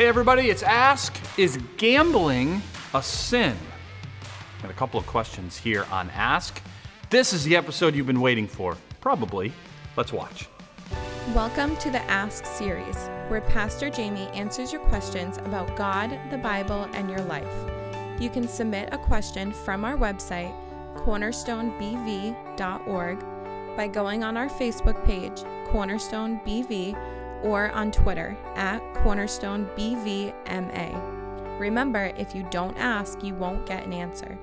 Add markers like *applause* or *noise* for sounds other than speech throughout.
Hey, everybody, it's Ask Is Gambling a Sin? Got a couple of questions here on Ask. This is the episode you've been waiting for. Probably. Let's watch. Welcome to the Ask series, where Pastor Jamie answers your questions about God, the Bible, and your life. You can submit a question from our website, cornerstonebv.org, by going on our Facebook page, Cornerstone BV, or on Twitter at CornerstoneBVMA. Remember, if you don't ask, you won't get an answer.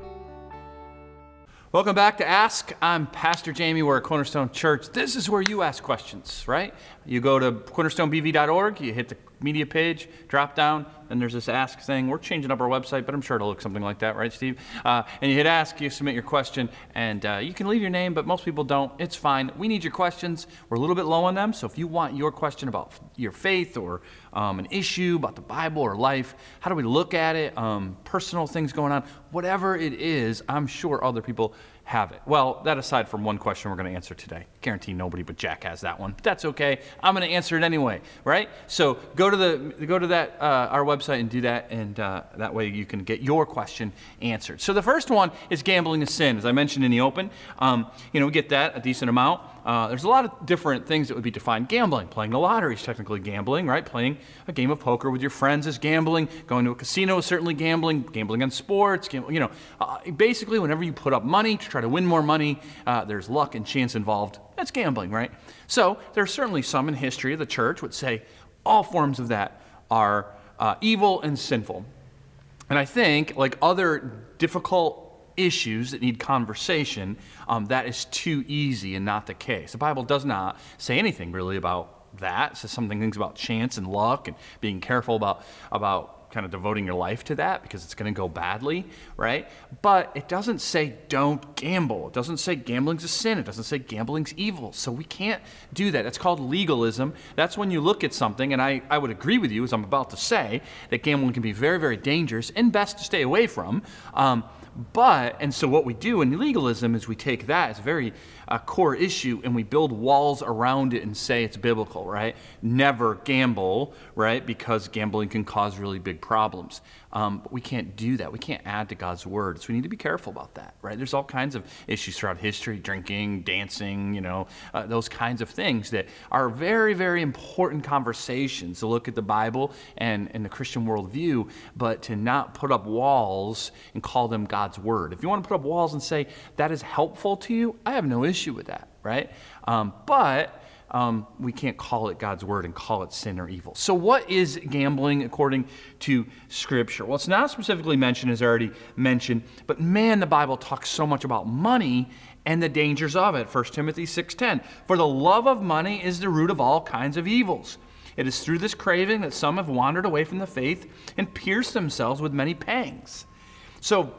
Welcome back to Ask. I'm Pastor Jamie. We're at Cornerstone Church. This is where you ask questions, right? You go to cornerstonebv.org, you hit the media page, drop down, and there's this ask thing. We're changing up our website, but I'm sure it'll look something like that, right, Steve? Uh, and you hit ask, you submit your question, and uh, you can leave your name, but most people don't. It's fine. We need your questions. We're a little bit low on them, so if you want your question about your faith or um, an issue about the Bible or life, how do we look at it, um, personal things going on, whatever it is, I'm sure other people have it. Well, that aside from one question we're going to answer today. Guarantee nobody but Jack has that one. But that's okay. I'm going to answer it anyway, right? So go to the go to that uh, our website and do that, and uh, that way you can get your question answered. So the first one is gambling is sin, as I mentioned in the open. Um, you know, we get that a decent amount. Uh, there's a lot of different things that would be defined gambling. Playing the lottery is technically gambling, right? Playing a game of poker with your friends is gambling. Going to a casino is certainly gambling. Gambling on sports, gambling, you know, uh, basically whenever you put up money to try to win more money, uh, there's luck and chance involved. That's gambling, right? So there's certainly some in history of the church would say all forms of that are uh, evil and sinful. And I think, like other difficult issues that need conversation, um, that is too easy and not the case. The Bible does not say anything really about that. It says something things about chance and luck and being careful about about kind of devoting your life to that because it's going to go badly, right? But it doesn't say don't gamble. It doesn't say gambling's a sin. It doesn't say gambling's evil. So we can't do that. That's called legalism. That's when you look at something, and I, I would agree with you, as I'm about to say, that gambling can be very, very dangerous and best to stay away from. Um, but, and so what we do in legalism is we take that as a very uh, core issue and we build walls around it and say it's biblical, right? Never gamble, right? Because gambling can cause really big problems. Um, but we can't do that. We can't add to God's word. So we need to be careful about that, right? There's all kinds of issues throughout history drinking, dancing, you know, uh, those kinds of things that are very, very important conversations to look at the Bible and, and the Christian worldview, but to not put up walls and call them God's word. If you want to put up walls and say that is helpful to you, I have no issue with that, right? Um, but um, we can't call it God's word and call it sin or evil. So, what is gambling according to Scripture? Well, it's not specifically mentioned, as I already mentioned, but man, the Bible talks so much about money and the dangers of it. 1 Timothy 6:10. For the love of money is the root of all kinds of evils. It is through this craving that some have wandered away from the faith and pierced themselves with many pangs. So,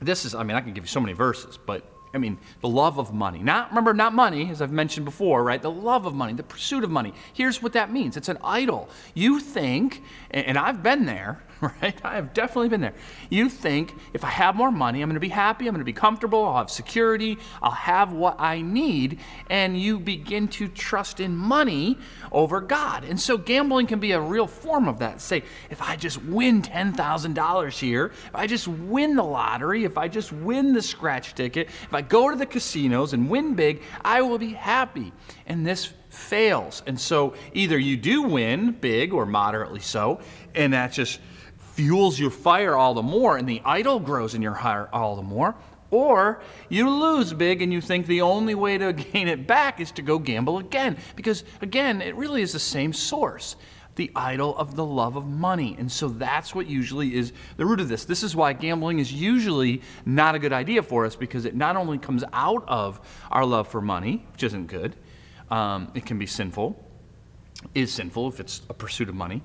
this is, I mean, I can give you so many verses, but I mean, the love of money. Not, remember, not money, as I've mentioned before, right? The love of money, the pursuit of money. Here's what that means it's an idol. You think, and I've been there, *laughs* right? I have definitely been there. You think if I have more money, I'm going to be happy, I'm going to be comfortable, I'll have security, I'll have what I need, and you begin to trust in money over God. And so gambling can be a real form of that. Say, if I just win $10,000 here, if I just win the lottery, if I just win the scratch ticket, if I go to the casinos and win big, I will be happy. And this fails. And so either you do win big or moderately so, and that just fuels your fire all the more, and the idol grows in your heart all the more. Or you lose big and you think the only way to *laughs* gain it back is to go gamble again. Because, again, it really is the same source the idol of the love of money. And so that's what usually is the root of this. This is why gambling is usually not a good idea for us because it not only comes out of our love for money, which isn't good, um, it can be sinful, is sinful if it's a pursuit of money,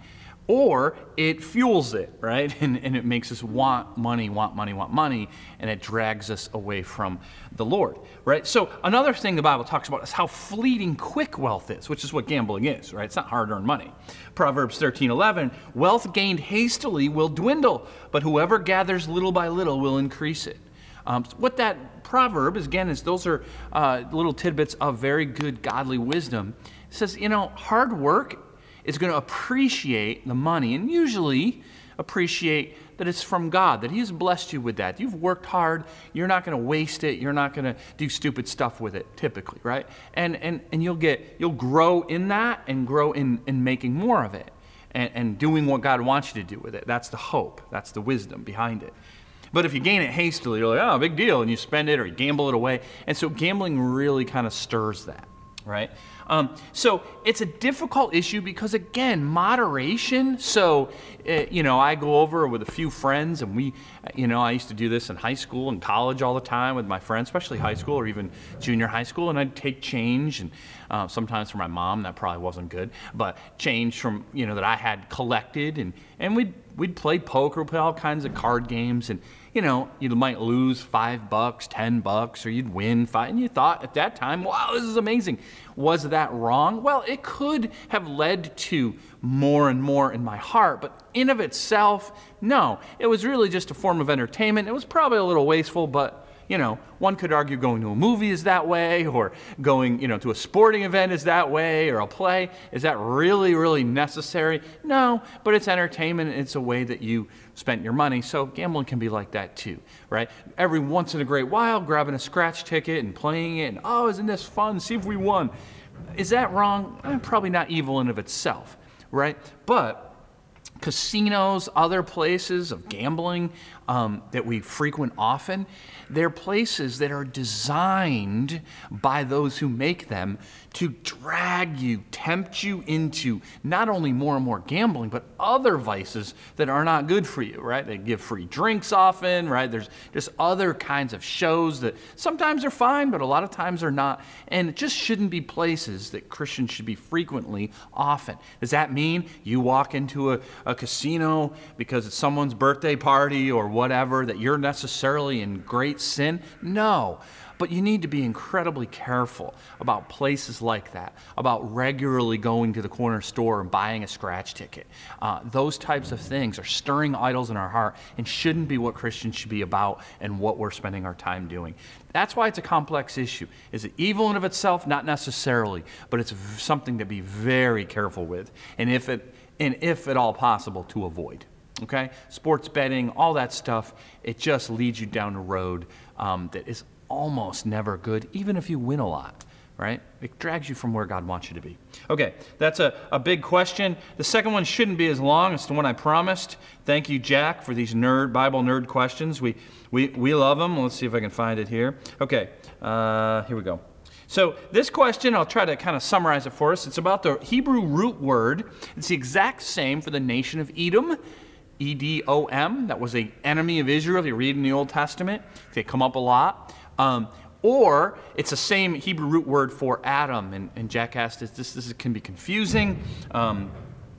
or it fuels it, right? *laughs* And, and it makes us want money, want money, want money, and it drags us away from the Lord, right? So, another thing the Bible talks about is how fleeting quick wealth is, which is what gambling is, right? It's not hard earned money. Proverbs 13 11, wealth gained hastily will dwindle, but whoever gathers little by little will increase it. Um, what that proverb is, again, is those are uh, little tidbits of very good godly wisdom. It says, you know, hard work is going to appreciate the money and usually appreciate that it's from God, that He has blessed you with that. You've worked hard. You're not going to waste it. You're not going to do stupid stuff with it, typically, right? And, and, and you'll, get, you'll grow in that and grow in, in making more of it and, and doing what God wants you to do with it. That's the hope, that's the wisdom behind it. But if you gain it hastily, you're like, oh, big deal, and you spend it or you gamble it away. And so gambling really kind of stirs that, right? Um, so it's a difficult issue because, again, moderation. So, uh, you know, I go over with a few friends, and we, you know, I used to do this in high school and college all the time with my friends, especially high school or even junior high school, and I'd take change, and uh, sometimes for my mom, that probably wasn't good, but change from, you know, that I had collected, and, and we'd, we'd play poker, play all kinds of card games, and, you know, you might lose five bucks, ten bucks, or you'd win five. And you thought at that time, wow, this is amazing. Was that wrong? Well, it could have led to more and more in my heart, but in of itself, no. It was really just a form of entertainment. It was probably a little wasteful, but you know, one could argue going to a movie is that way, or going, you know, to a sporting event is that way, or a play. Is that really, really necessary? No, but it's entertainment. It's a way that you spent your money. So gambling can be like that too, right? Every once in a great while, grabbing a scratch ticket and playing it, and oh, isn't this fun? See if we won. Is that wrong? Eh, probably not evil in of itself, right? But casinos, other places of gambling um, that we frequent often, they're places that are designed by those who make them to drag you, tempt you into not only more and more gambling, but other vices that are not good for you, right? They give free drinks often, right? There's just other kinds of shows that sometimes are fine, but a lot of times are not. And it just shouldn't be places that Christians should be frequently, often. Does that mean you walk into a, a casino because it's someone's birthday party or whatever, that you're necessarily in great sin? No. But you need to be incredibly careful about places like that, about regularly going to the corner store and buying a scratch ticket. Uh, those types of things are stirring idols in our heart and shouldn't be what Christians should be about and what we're spending our time doing. That's why it's a complex issue. Is it evil in of itself? Not necessarily, but it's something to be very careful with, and if it and if at all possible, to avoid okay? Sports betting, all that stuff, it just leads you down a road um, that is almost never good, even if you win a lot, right? It drags you from where God wants you to be. Okay, that's a, a big question. The second one shouldn't be as long. It's the one I promised. Thank you, Jack, for these nerd Bible nerd questions. We, we, we love them. Let's see if I can find it here. Okay, uh, here we go. So, this question, I'll try to kind of summarize it for us. It's about the Hebrew root word. It's the exact same for the nation of Edom E D O M. That was an enemy of Israel. If you read in the Old Testament, they come up a lot. Um, or it's the same Hebrew root word for Adam. And, and Jack asked, this, this, this can be confusing, um,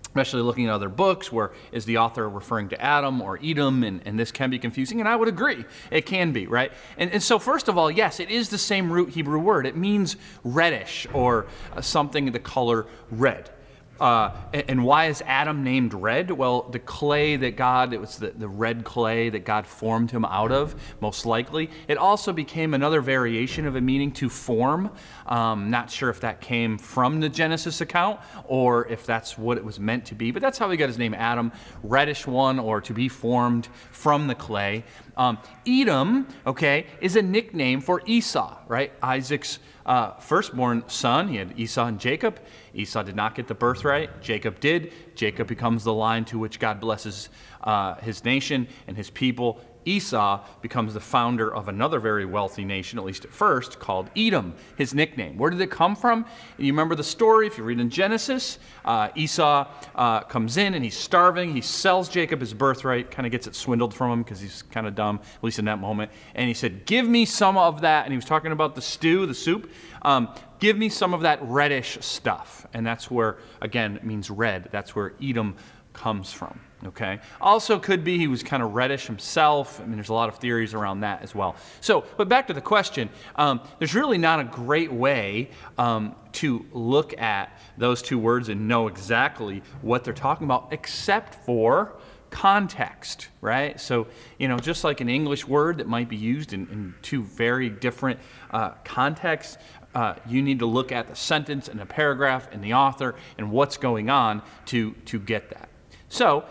especially looking at other books where is the author referring to Adam or Edom, and, and this can be confusing. And I would agree, it can be, right? And, and so, first of all, yes, it is the same root Hebrew word. It means reddish or uh, something the color red. Uh, and why is Adam named red? Well, the clay that God, it was the, the red clay that God formed him out of, most likely. It also became another variation of a meaning to form. Um, not sure if that came from the Genesis account or if that's what it was meant to be, but that's how he got his name Adam, reddish one, or to be formed from the clay. Um, Edom, okay, is a nickname for Esau, right? Isaac's uh, firstborn son. He had Esau and Jacob. Esau did not get the birthright. Jacob did. Jacob becomes the line to which God blesses uh, his nation and his people. Esau becomes the founder of another very wealthy nation, at least at first, called Edom, his nickname. Where did it come from? You remember the story, if you read in Genesis, uh, Esau uh, comes in and he's starving. He sells Jacob his birthright, kind of gets it swindled from him because he's kind of dumb, at least in that moment. And he said, Give me some of that. And he was talking about the stew, the soup. Um, Give me some of that reddish stuff. And that's where, again, it means red. That's where Edom comes from. Okay. Also, could be he was kind of reddish himself. I mean, there's a lot of theories around that as well. So, but back to the question um, there's really not a great way um, to look at those two words and know exactly what they're talking about, except for context, right? So, you know, just like an English word that might be used in, in two very different uh, contexts, Uh, you need to look at the sentence and the paragraph and the author and what's going on to, to get that. So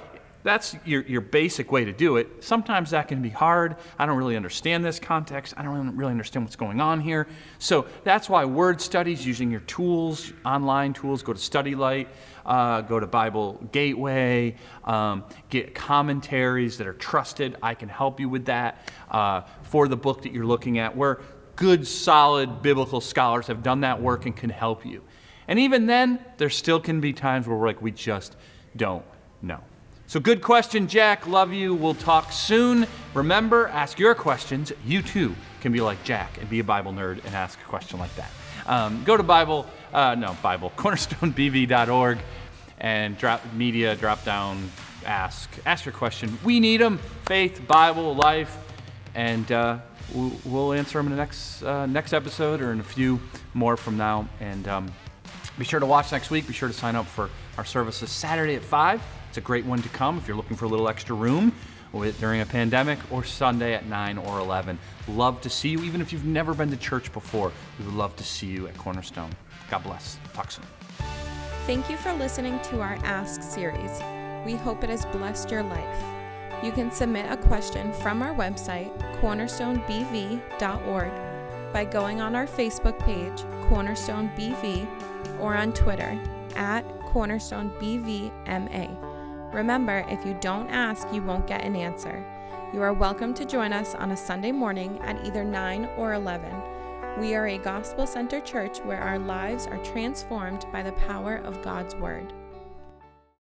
that's your, your basic way to do it. Sometimes that can be hard. I don't really understand this context. I don't really understand what's going on here. So that's why word studies, using your tools, online tools, go to StudyLight, uh, go to Bible Gateway, um, get commentaries that are trusted. I can help you with that uh, for the book that you're looking at, where good, solid biblical scholars have done that work and can help you. And even then, there still can be times where we're like, we just don't know. So, good question, Jack. Love you. We'll talk soon. Remember, ask your questions. You too can be like Jack and be a Bible nerd and ask a question like that. Um, go to Bible, uh, no, Bible, cornerstonebv.org and drop media, drop down, ask. Ask your question. We need them faith, Bible, life, and uh, we'll answer them in the next, uh, next episode or in a few more from now. And um, be sure to watch next week. Be sure to sign up for our services Saturday at 5. It's a great one to come if you're looking for a little extra room during a pandemic, or Sunday at 9 or 11. Love to see you, even if you've never been to church before. We would love to see you at Cornerstone. God bless. Talk soon. Thank you for listening to our Ask series. We hope it has blessed your life. You can submit a question from our website, cornerstonebv.org, by going on our Facebook page, Cornerstone BV, or on Twitter at Cornerstone BVMA. Remember, if you don't ask, you won't get an answer. You are welcome to join us on a Sunday morning at either 9 or 11. We are a gospel centered church where our lives are transformed by the power of God's Word.